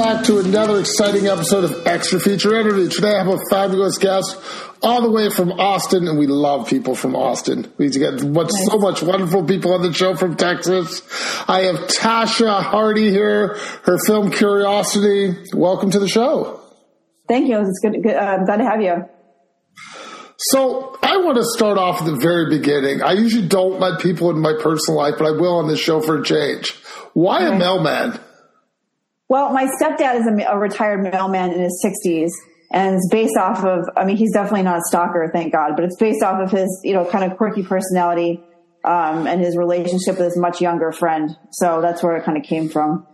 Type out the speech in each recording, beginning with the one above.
welcome back to another exciting episode of Extra Feature Interview. Today I have a fabulous guest all the way from Austin, and we love people from Austin. We get much, so much wonderful people on the show from Texas. I have Tasha Hardy here, her film Curiosity. Welcome to the show. Thank you. It's good. good uh, I'm glad to have you. So I want to start off at the very beginning. I usually don't let people in my personal life, but I will on this show for a change. Why okay. a mailman? Well, my stepdad is a, a, retired mailman in his 60s, and it's based off of. I mean, he's definitely not a stalker, thank God, but it's based off of his, you know, kind of quirky personality um, and his relationship with his much younger friend. So that's where it kind of came from.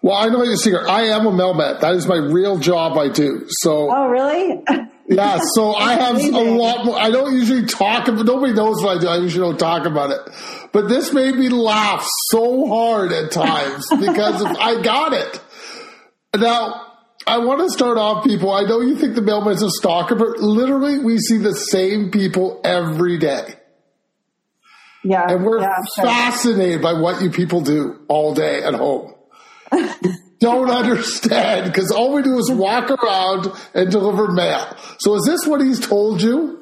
Well, I know you're a singer. I am a mailman. That is my real job. I do. So. Oh, really? yeah. So I have a lot more. I don't usually talk about. Nobody knows what I do. I usually don't talk about it. But this made me laugh so hard at times because I got it. Now. I want to start off, people. I know you think the mailman's a stalker, but literally, we see the same people every day. Yeah. And we're yeah, sure. fascinated by what you people do all day at home. don't understand because all we do is walk around and deliver mail. So is this what he's told you?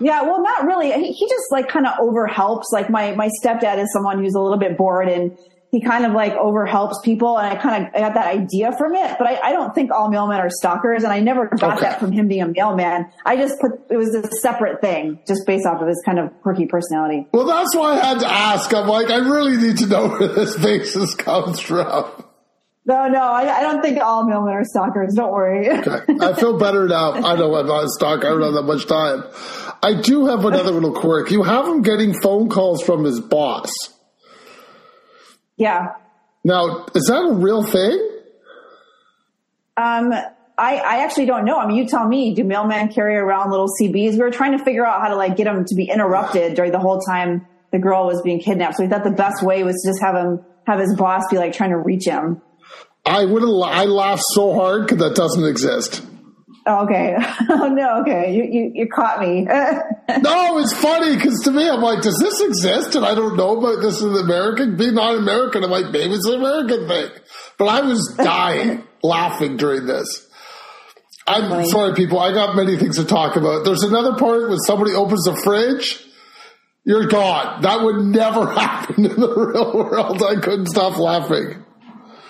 Yeah, well, not really. He, he just like kind of over helps. Like my my stepdad is someone who's a little bit bored and he kind of like over helps people and I kind of got that idea from it. But I, I don't think all mailmen are stalkers and I never got okay. that from him being a mailman. I just put, it was a separate thing just based off of his kind of quirky personality. Well, that's why I had to ask. I'm like, I really need to know where this basis comes from. No, no, I, I, don't think all mailmen are stalkers. Don't worry. okay. I feel better now. I know I'm not a stalker. I don't have that much time. I do have another little quirk. You have him getting phone calls from his boss. Yeah. Now, is that a real thing? Um, I, I actually don't know. I mean, you tell me, do mailmen carry around little CBs? We were trying to figure out how to like get them to be interrupted during the whole time the girl was being kidnapped. So we thought the best way was to just have him, have his boss be like trying to reach him. I would have, I laughed so hard because that doesn't exist. Oh, okay. Oh no. Okay. You, you, you caught me. no, it's funny because to me, I'm like, does this exist? And I don't know about this is American. Being not American, I'm like, maybe it's an American thing. But I was dying laughing during this. I'm funny. sorry, people. I got many things to talk about. There's another part when somebody opens the fridge. You're gone. That would never happen in the real world. I couldn't stop laughing.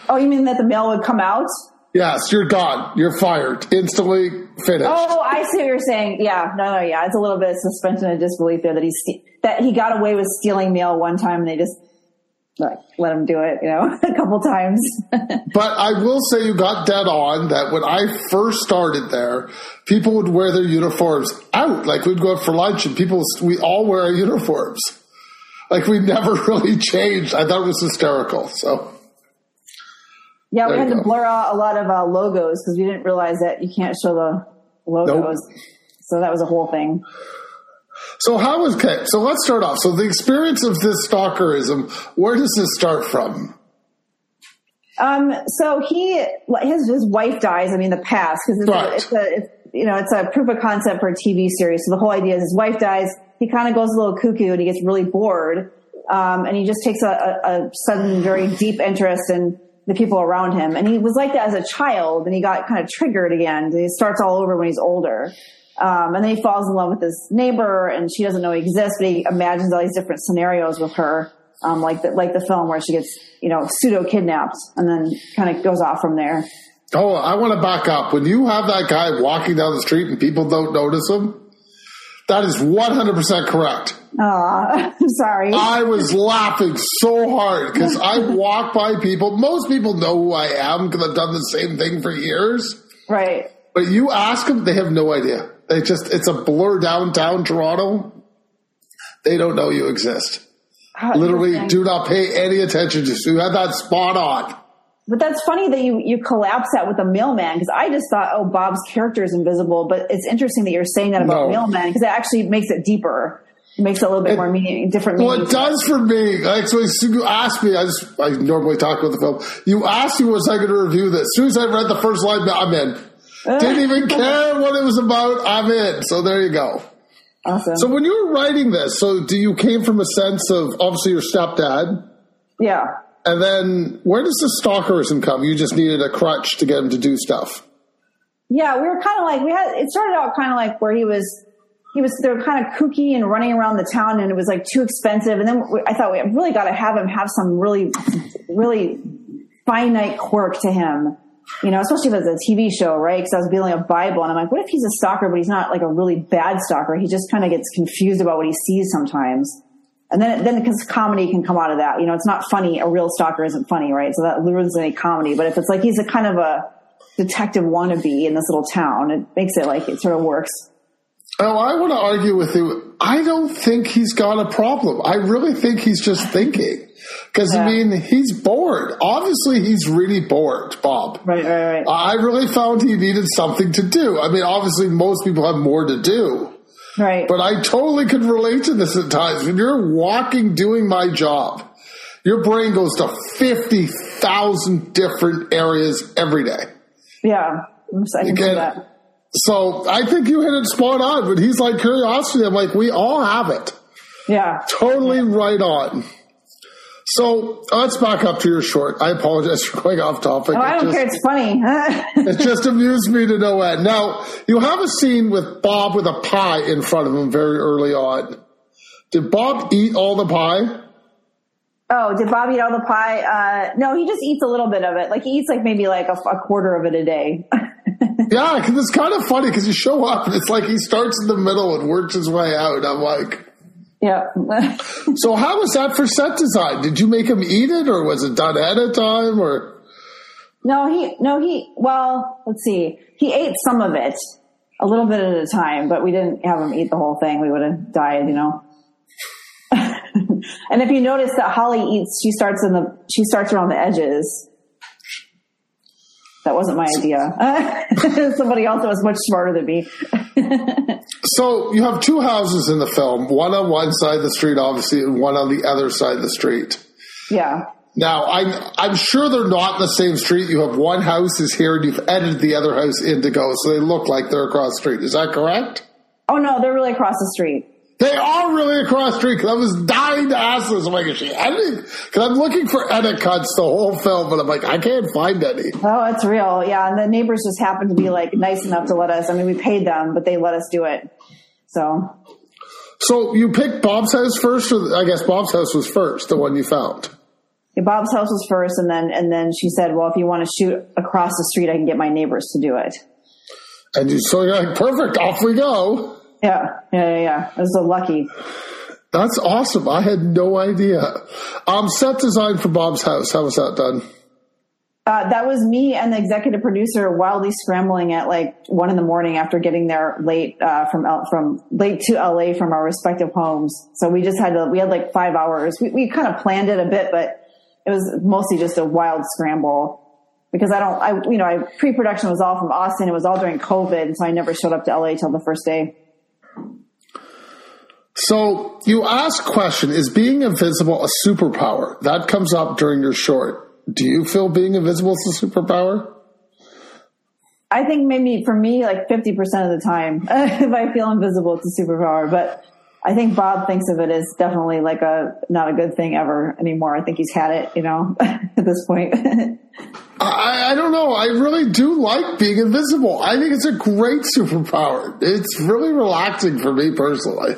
Oh, you mean that the mail would come out? Yes, you're gone. You're fired. Instantly finished. Oh, I see what you're saying. Yeah, no, no, yeah. It's a little bit of suspension of disbelief there that he's that he got away with stealing mail one time and they just like let him do it, you know, a couple times. but I will say you got dead on that when I first started there, people would wear their uniforms out. Like we'd go out for lunch and people, we all wear our uniforms. Like we never really changed. I thought it was hysterical. So. Yeah, we had to blur out a lot of uh, logos because we didn't realize that you can't show the logos. Nope. So that was a whole thing. So how was okay? So let's start off. So the experience of this stalkerism, where does this start from? Um, so he, his his wife dies. I mean, the past because it's, right. it's, a it's, you know it's a proof of concept for a TV series. So the whole idea is his wife dies. He kind of goes a little cuckoo and he gets really bored, um, and he just takes a, a, a sudden, very deep interest in the people around him. And he was like that as a child and he got kind of triggered again. He starts all over when he's older. Um, and then he falls in love with his neighbor and she doesn't know he exists, but he imagines all these different scenarios with her. Um, like the, like the film where she gets, you know, pseudo kidnapped and then kind of goes off from there. Oh, I want to back up. When you have that guy walking down the street and people don't notice him, that is 100% correct. Aw, I'm sorry. I was laughing so hard because I walk by people. Most people know who I am because I've done the same thing for years. Right. But you ask them, they have no idea. They just, it's a blur downtown Toronto. They don't know you exist. How Literally, do not pay any attention to you. Had that spot on. But that's funny that you, you collapse that with a mailman because I just thought, oh, Bob's character is invisible. But it's interesting that you're saying that about no. mailman because it actually makes it deeper. It makes it a little bit it, more meaning, different. Well, it does for me. Like, so you asked me, I just, I normally talk about the film. You asked me was I going to review this. As soon as I read the first line, I'm in. Didn't even care what it was about. I'm in. So there you go. Awesome. So when you were writing this, so do you came from a sense of obviously your stepdad? Yeah And then where does the stalkerism come? You just needed a crutch to get him to do stuff. Yeah, we were kind of like we had. It started out kind of like where he was. He was they were kind of kooky and running around the town, and it was like too expensive. And then we, I thought we really got to have him have some really, really finite quirk to him. You know, especially if it's a TV show, right? Because I was building a Bible, and I'm like, what if he's a stalker, but he's not like a really bad stalker? He just kind of gets confused about what he sees sometimes. And then, then because comedy can come out of that. You know, it's not funny. A real stalker isn't funny, right? So that ruins any comedy. But if it's like he's a kind of a detective wannabe in this little town, it makes it like it sort of works. Oh, I want to argue with you. I don't think he's got a problem. I really think he's just thinking. Because yeah. I mean, he's bored. Obviously, he's really bored, Bob. Right, right, right. I really found he needed something to do. I mean, obviously, most people have more to do. Right. But I totally could relate to this at times. When you're walking doing my job, your brain goes to 50,000 different areas every day. Yeah. I can that. So I think you hit it spot on, but he's like curiosity. I'm like, we all have it. Yeah. Totally right on. So let's back up to your short. I apologize for going off topic. Oh, I don't just, care. It's funny. it just amused me to no end. Now, you have a scene with Bob with a pie in front of him very early on. Did Bob eat all the pie? Oh, did Bob eat all the pie? Uh, no, he just eats a little bit of it. Like he eats like maybe like a, a quarter of it a day. yeah, because it's kind of funny because you show up and it's like he starts in the middle and works his way out. I'm like, yeah. so how was that for set design? Did you make him eat it or was it done ahead of time or? No, he, no, he, well, let's see. He ate some of it a little bit at a time, but we didn't have him eat the whole thing. We would have died, you know. and if you notice that Holly eats, she starts in the, she starts around the edges. That wasn't my idea. Somebody else was much smarter than me. So you have two houses in the film, one on one side of the street, obviously, and one on the other side of the street. Yeah. Now, I'm, I'm sure they're not in the same street. You have one house is here and you've edited the other house indigo, so they look like they're across the street. Is that correct? Oh no, they're really across the street. They are really across the street because I was dying to ask this. I'm like, is she editing? Because I'm looking for edit cuts the whole film, but I'm like, I can't find any. Oh, it's real. Yeah. And the neighbors just happened to be like nice enough to let us. I mean, we paid them, but they let us do it. So. So you picked Bob's house first, or I guess Bob's house was first, the one you found. Yeah, Bob's house was first, and then and then she said, "Well, if you want to shoot across the street, I can get my neighbors to do it." And you, so you're like, "Perfect, off we go." Yeah, yeah, yeah. yeah. I was so lucky. That's awesome. I had no idea. Um, set design for Bob's house. How was that done? Uh, that was me and the executive producer wildly scrambling at like one in the morning after getting there late uh, from L- from late to LA from our respective homes. So we just had to we had like five hours. We, we kind of planned it a bit, but it was mostly just a wild scramble because I don't I you know I pre production was all from Austin. It was all during COVID, so I never showed up to LA till the first day. So you ask question, is being invisible a superpower? That comes up during your short. Do you feel being invisible is a superpower? I think maybe for me, like 50% of the time, if I feel invisible, it's a superpower. But I think Bob thinks of it as definitely like a, not a good thing ever anymore. I think he's had it, you know, at this point. I, I don't know. I really do like being invisible. I think it's a great superpower. It's really relaxing for me personally.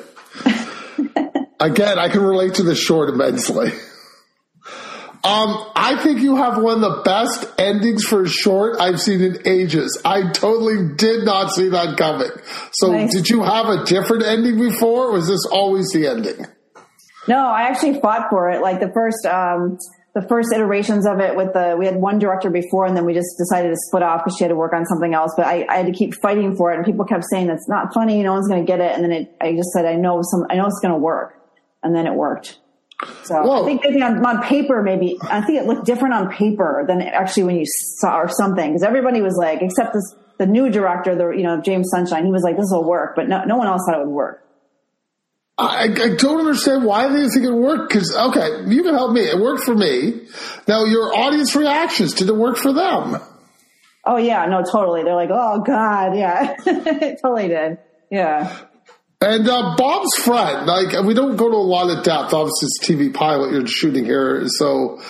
Again, I can relate to this short immensely. Um, I think you have one of the best endings for a short I've seen in ages. I totally did not see that coming. So, nice. did you have a different ending before, or was this always the ending? No, I actually fought for it. Like the first, um, the first iterations of it with the, we had one director before and then we just decided to split off because she had to work on something else. But I, I had to keep fighting for it and people kept saying that's not funny. No one's going to get it. And then it, I just said, I know some, I know it's going to work. And then it worked. So Whoa. I think maybe on, on, paper, maybe I think it looked different on paper than actually when you saw or something. Because everybody was like, except this, the new director, the you know James Sunshine, he was like, "This will work," but no, no one else thought it would work. I, I don't understand why they think it worked. Because okay, you can help me. It worked for me. Now your audience reactions did it work for them? Oh yeah, no, totally. They're like, "Oh God, yeah, it totally did." Yeah. And uh, Bob's friend, like we don't go to a lot of depth. Obviously, it's TV pilot you're shooting here, so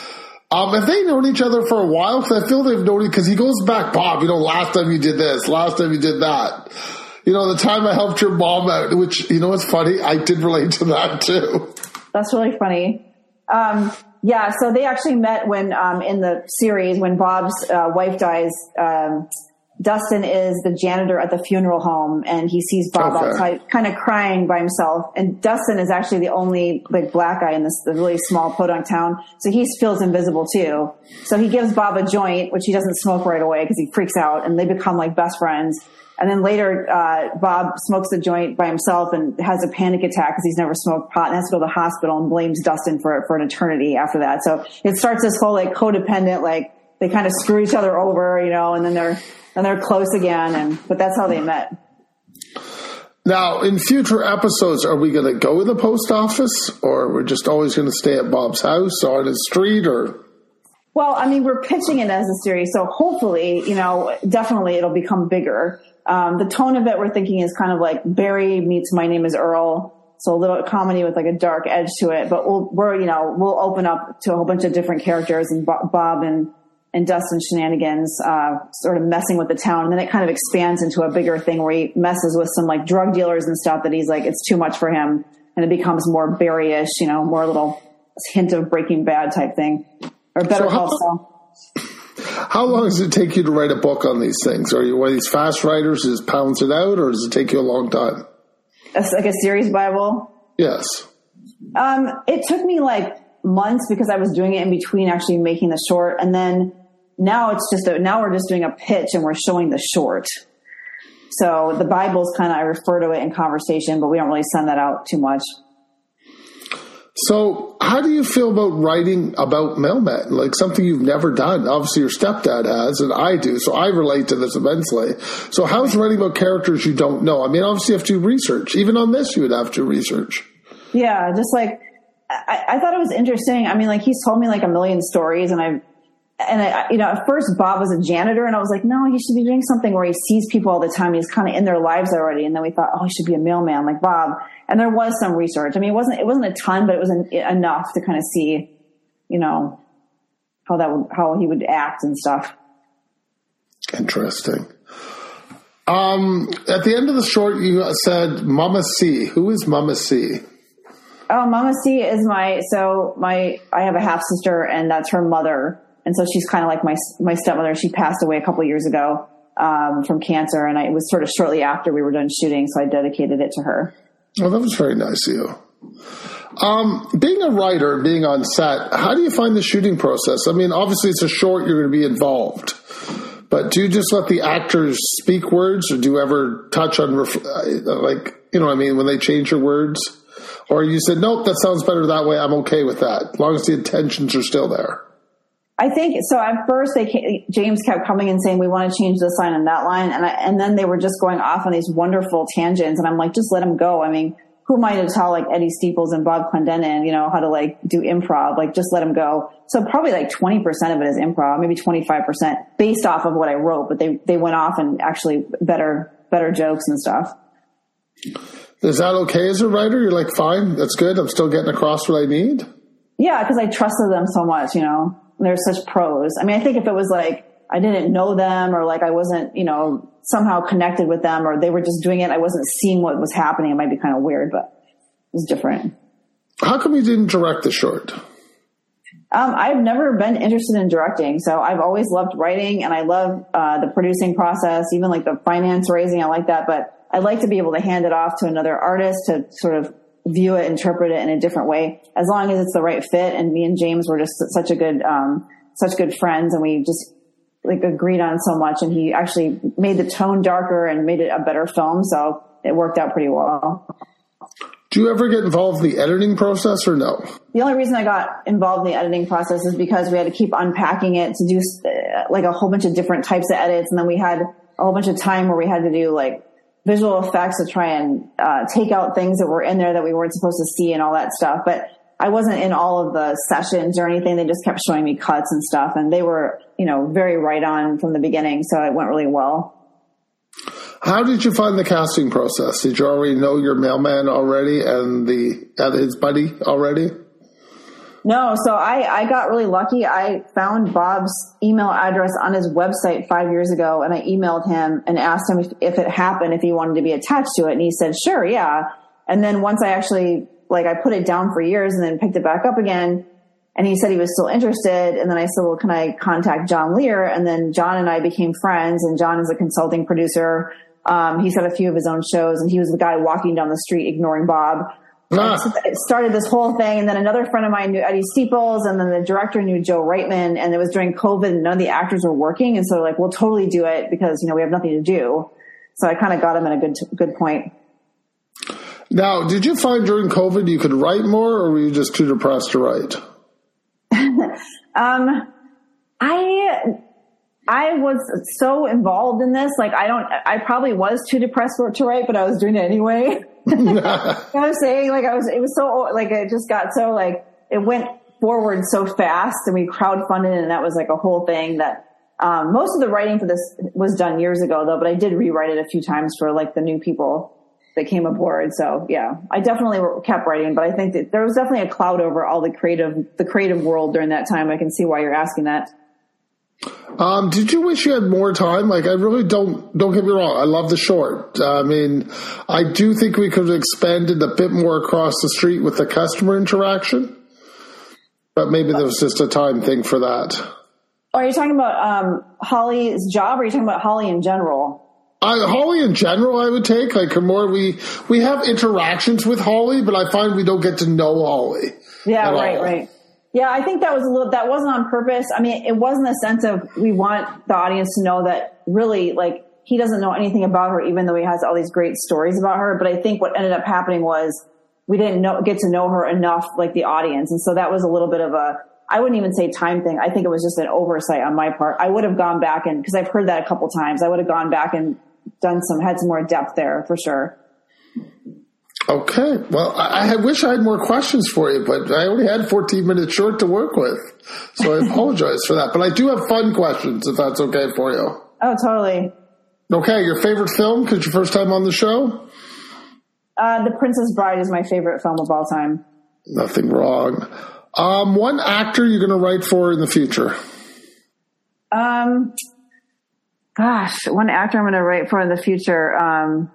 Um, have they known each other for a while? Because I feel they've known because he goes back, Bob. You know, last time you did this, last time you did that. You know, the time I helped your mom out, which you know it's funny, I did relate to that too. That's really funny. Um, yeah, so they actually met when um, in the series when Bob's uh, wife dies. Um, Dustin is the janitor at the funeral home and he sees Bob okay. outside kind of crying by himself. And Dustin is actually the only like black guy in this the really small podunk town. So he feels invisible too. So he gives Bob a joint, which he doesn't smoke right away because he freaks out and they become like best friends. And then later, uh, Bob smokes a joint by himself and has a panic attack because he's never smoked pot and has to go to the hospital and blames Dustin for it for an eternity after that. So it starts this whole like codependent, like they kind of screw each other over, you know, and then they're and they're close again. And but that's how they met. Now, in future episodes, are we going to go to the post office, or we're just always going to stay at Bob's house or on his street, or? Well, I mean, we're pitching it as a series, so hopefully, you know, definitely it'll become bigger. Um, the tone of it, we're thinking, is kind of like Barry meets My Name Is Earl. So a little comedy with like a dark edge to it, but we'll, we're, you know, we'll open up to a whole bunch of different characters and Bob and and Dustin shenanigans, uh, sort of messing with the town. And then it kind of expands into a bigger thing where he messes with some like drug dealers and stuff that he's like, it's too much for him. And it becomes more Barryish, you know, more little hint of Breaking Bad type thing, or Better so Call Saul. How long does it take you to write a book on these things? Are you one of these fast writers who just pounds it out, or does it take you a long time? It's like a series Bible. Yes. Um, it took me like months because I was doing it in between actually making the short, and then now it's just a, now we're just doing a pitch and we're showing the short. So the Bible's kind of I refer to it in conversation, but we don't really send that out too much. So, how do you feel about writing about mailmen? Like something you've never done. Obviously, your stepdad has, and I do. So, I relate to this immensely. So, how's writing about characters you don't know? I mean, obviously, you have to research. Even on this, you would have to research. Yeah, just like I, I thought it was interesting. I mean, like he's told me like a million stories, and I've and I, you know, at first Bob was a janitor, and I was like, no, he should be doing something where he sees people all the time. He's kind of in their lives already. And then we thought, oh, he should be a mailman like Bob. And there was some research. I mean, it wasn't it wasn't a ton, but it was an, enough to kind of see, you know, how that would, how he would act and stuff. Interesting. Um, at the end of the short, you said Mama C. Who is Mama C? Oh, Mama C is my so my I have a half sister, and that's her mother and so she's kind of like my my stepmother. She passed away a couple years ago um, from cancer, and I, it was sort of shortly after we were done shooting, so I dedicated it to her. Oh, that was very nice of you. Um, being a writer, being on set, how do you find the shooting process? I mean, obviously it's a short; you're going to be involved. But do you just let the actors speak words, or do you ever touch on, uh, like, you know I mean, when they change your words? Or you said, nope, that sounds better that way, I'm okay with that, as long as the intentions are still there? I think so. At first, they came, James kept coming and saying, "We want to change this line and that line," and I, and then they were just going off on these wonderful tangents, and I'm like, just let them go. I mean, who am I to tell like Eddie Steeples and Bob Clendenin, you know, how to like do improv? Like, just let them go. So probably like 20% of it is improv, maybe 25% based off of what I wrote, but they they went off and actually better better jokes and stuff. Is that okay as a writer? You're like, fine, that's good. I'm still getting across what I need. Yeah, because I trusted them so much, you know they're such pros. I mean, I think if it was like I didn't know them or like I wasn't, you know, somehow connected with them or they were just doing it, I wasn't seeing what was happening. It might be kind of weird, but it was different. How come you didn't direct the short? Um, I've never been interested in directing, so I've always loved writing and I love uh, the producing process, even like the finance raising. I like that, but I'd like to be able to hand it off to another artist to sort of view it, interpret it in a different way, as long as it's the right fit. And me and James were just such a good, um, such good friends, and we just like agreed on so much. And he actually made the tone darker and made it a better film, so it worked out pretty well. Do you ever get involved in the editing process or no? The only reason I got involved in the editing process is because we had to keep unpacking it to do uh, like a whole bunch of different types of edits, and then we had a whole bunch of time where we had to do like visual effects to try and uh, take out things that were in there that we weren't supposed to see and all that stuff. But I wasn't in all of the sessions or anything. They just kept showing me cuts and stuff, and they were, you know, very right on from the beginning. So it went really well. How did you find the casting process? Did you already know your mailman already and the and his buddy already? No, so I, I got really lucky. I found Bob's email address on his website five years ago and I emailed him and asked him if, if it happened, if he wanted to be attached to it. And he said, sure, yeah. And then once I actually, like, I put it down for years and then picked it back up again. And he said he was still interested. And then I said, well, can I contact John Lehr? And then John and I became friends and John is a consulting producer. Um, he's had a few of his own shows and he was the guy walking down the street ignoring Bob. Ah. So it started this whole thing, and then another friend of mine knew Eddie Steeples, and then the director knew Joe Reitman, and it was during COVID, and none of the actors were working, and so like we'll totally do it because you know we have nothing to do. So I kind of got him at a good good point. Now, did you find during COVID you could write more, or were you just too depressed to write? um, I I was so involved in this, like I don't, I probably was too depressed to write, but I was doing it anyway. I was saying like I was, it was so like it just got so like it went forward so fast and we crowdfunded and that was like a whole thing that um, most of the writing for this was done years ago though, but I did rewrite it a few times for like the new people that came aboard. So yeah, I definitely kept writing, but I think that there was definitely a cloud over all the creative, the creative world during that time. I can see why you're asking that. Um, did you wish you had more time? Like, I really don't, don't get me wrong. I love the short. I mean, I do think we could have expanded a bit more across the street with the customer interaction, but maybe there was just a time thing for that. Are you talking about, um, Holly's job or are you talking about Holly in general? I, Holly in general, I would take like more. We we have interactions with Holly, but I find we don't get to know Holly. Yeah, right, all. right. Yeah, I think that was a little, that wasn't on purpose. I mean, it wasn't a sense of we want the audience to know that really like he doesn't know anything about her, even though he has all these great stories about her. But I think what ended up happening was we didn't know, get to know her enough, like the audience. And so that was a little bit of a, I wouldn't even say time thing. I think it was just an oversight on my part. I would have gone back and, cause I've heard that a couple times. I would have gone back and done some, had some more depth there for sure. Okay. Well, I, I, wish I had more questions for you, but I only had 14 minutes short to work with. So I apologize for that. But I do have fun questions if that's okay for you. Oh, totally. Okay. Your favorite film? Because your first time on the show? Uh, the Princess Bride is my favorite film of all time. Nothing wrong. Um, one actor you're going to write for in the future? Um, gosh, one actor I'm going to write for in the future. Um,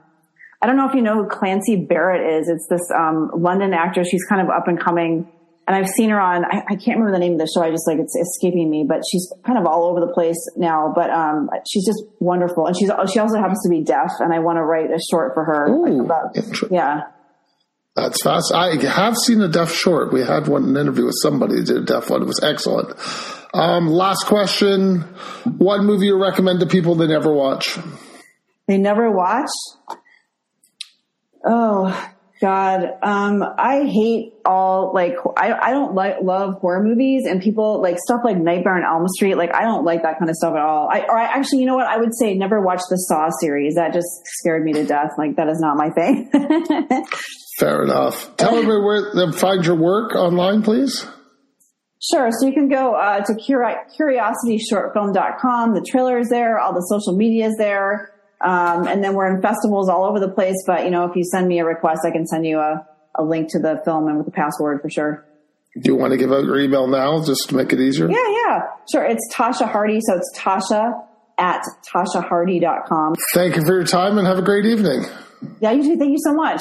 I don't know if you know who Clancy Barrett is. It's this um, London actress. She's kind of up and coming. And I've seen her on, I, I, can't remember the name of the show. I just like, it's escaping me, but she's kind of all over the place now, but, um, she's just wonderful. And she's, she also happens to be deaf and I want to write a short for her. Ooh, like about, yeah. That's fast. I have seen a deaf short. We had one an interview with somebody who did a deaf one. It was excellent. Um, last question. What movie you recommend to people they never watch? They never watch? Oh God, um, I hate all like I I don't like love horror movies and people like stuff like Nightmare on Elm Street. Like I don't like that kind of stuff at all. I or I actually, you know what? I would say never watch the Saw series. That just scared me to death. Like that is not my thing. Fair enough. Tell me where to find your work online, please. Sure. So you can go uh, to curiositysshortfilm.com. The trailer is there. All the social media is there. Um, and then we're in festivals all over the place. But, you know, if you send me a request, I can send you a, a link to the film and with the password for sure. Do you want to give out your email now just to make it easier? Yeah, yeah. Sure. It's Tasha Hardy. So it's Tasha at tashahardy.com. Thank you for your time and have a great evening. Yeah, you too. Thank you so much.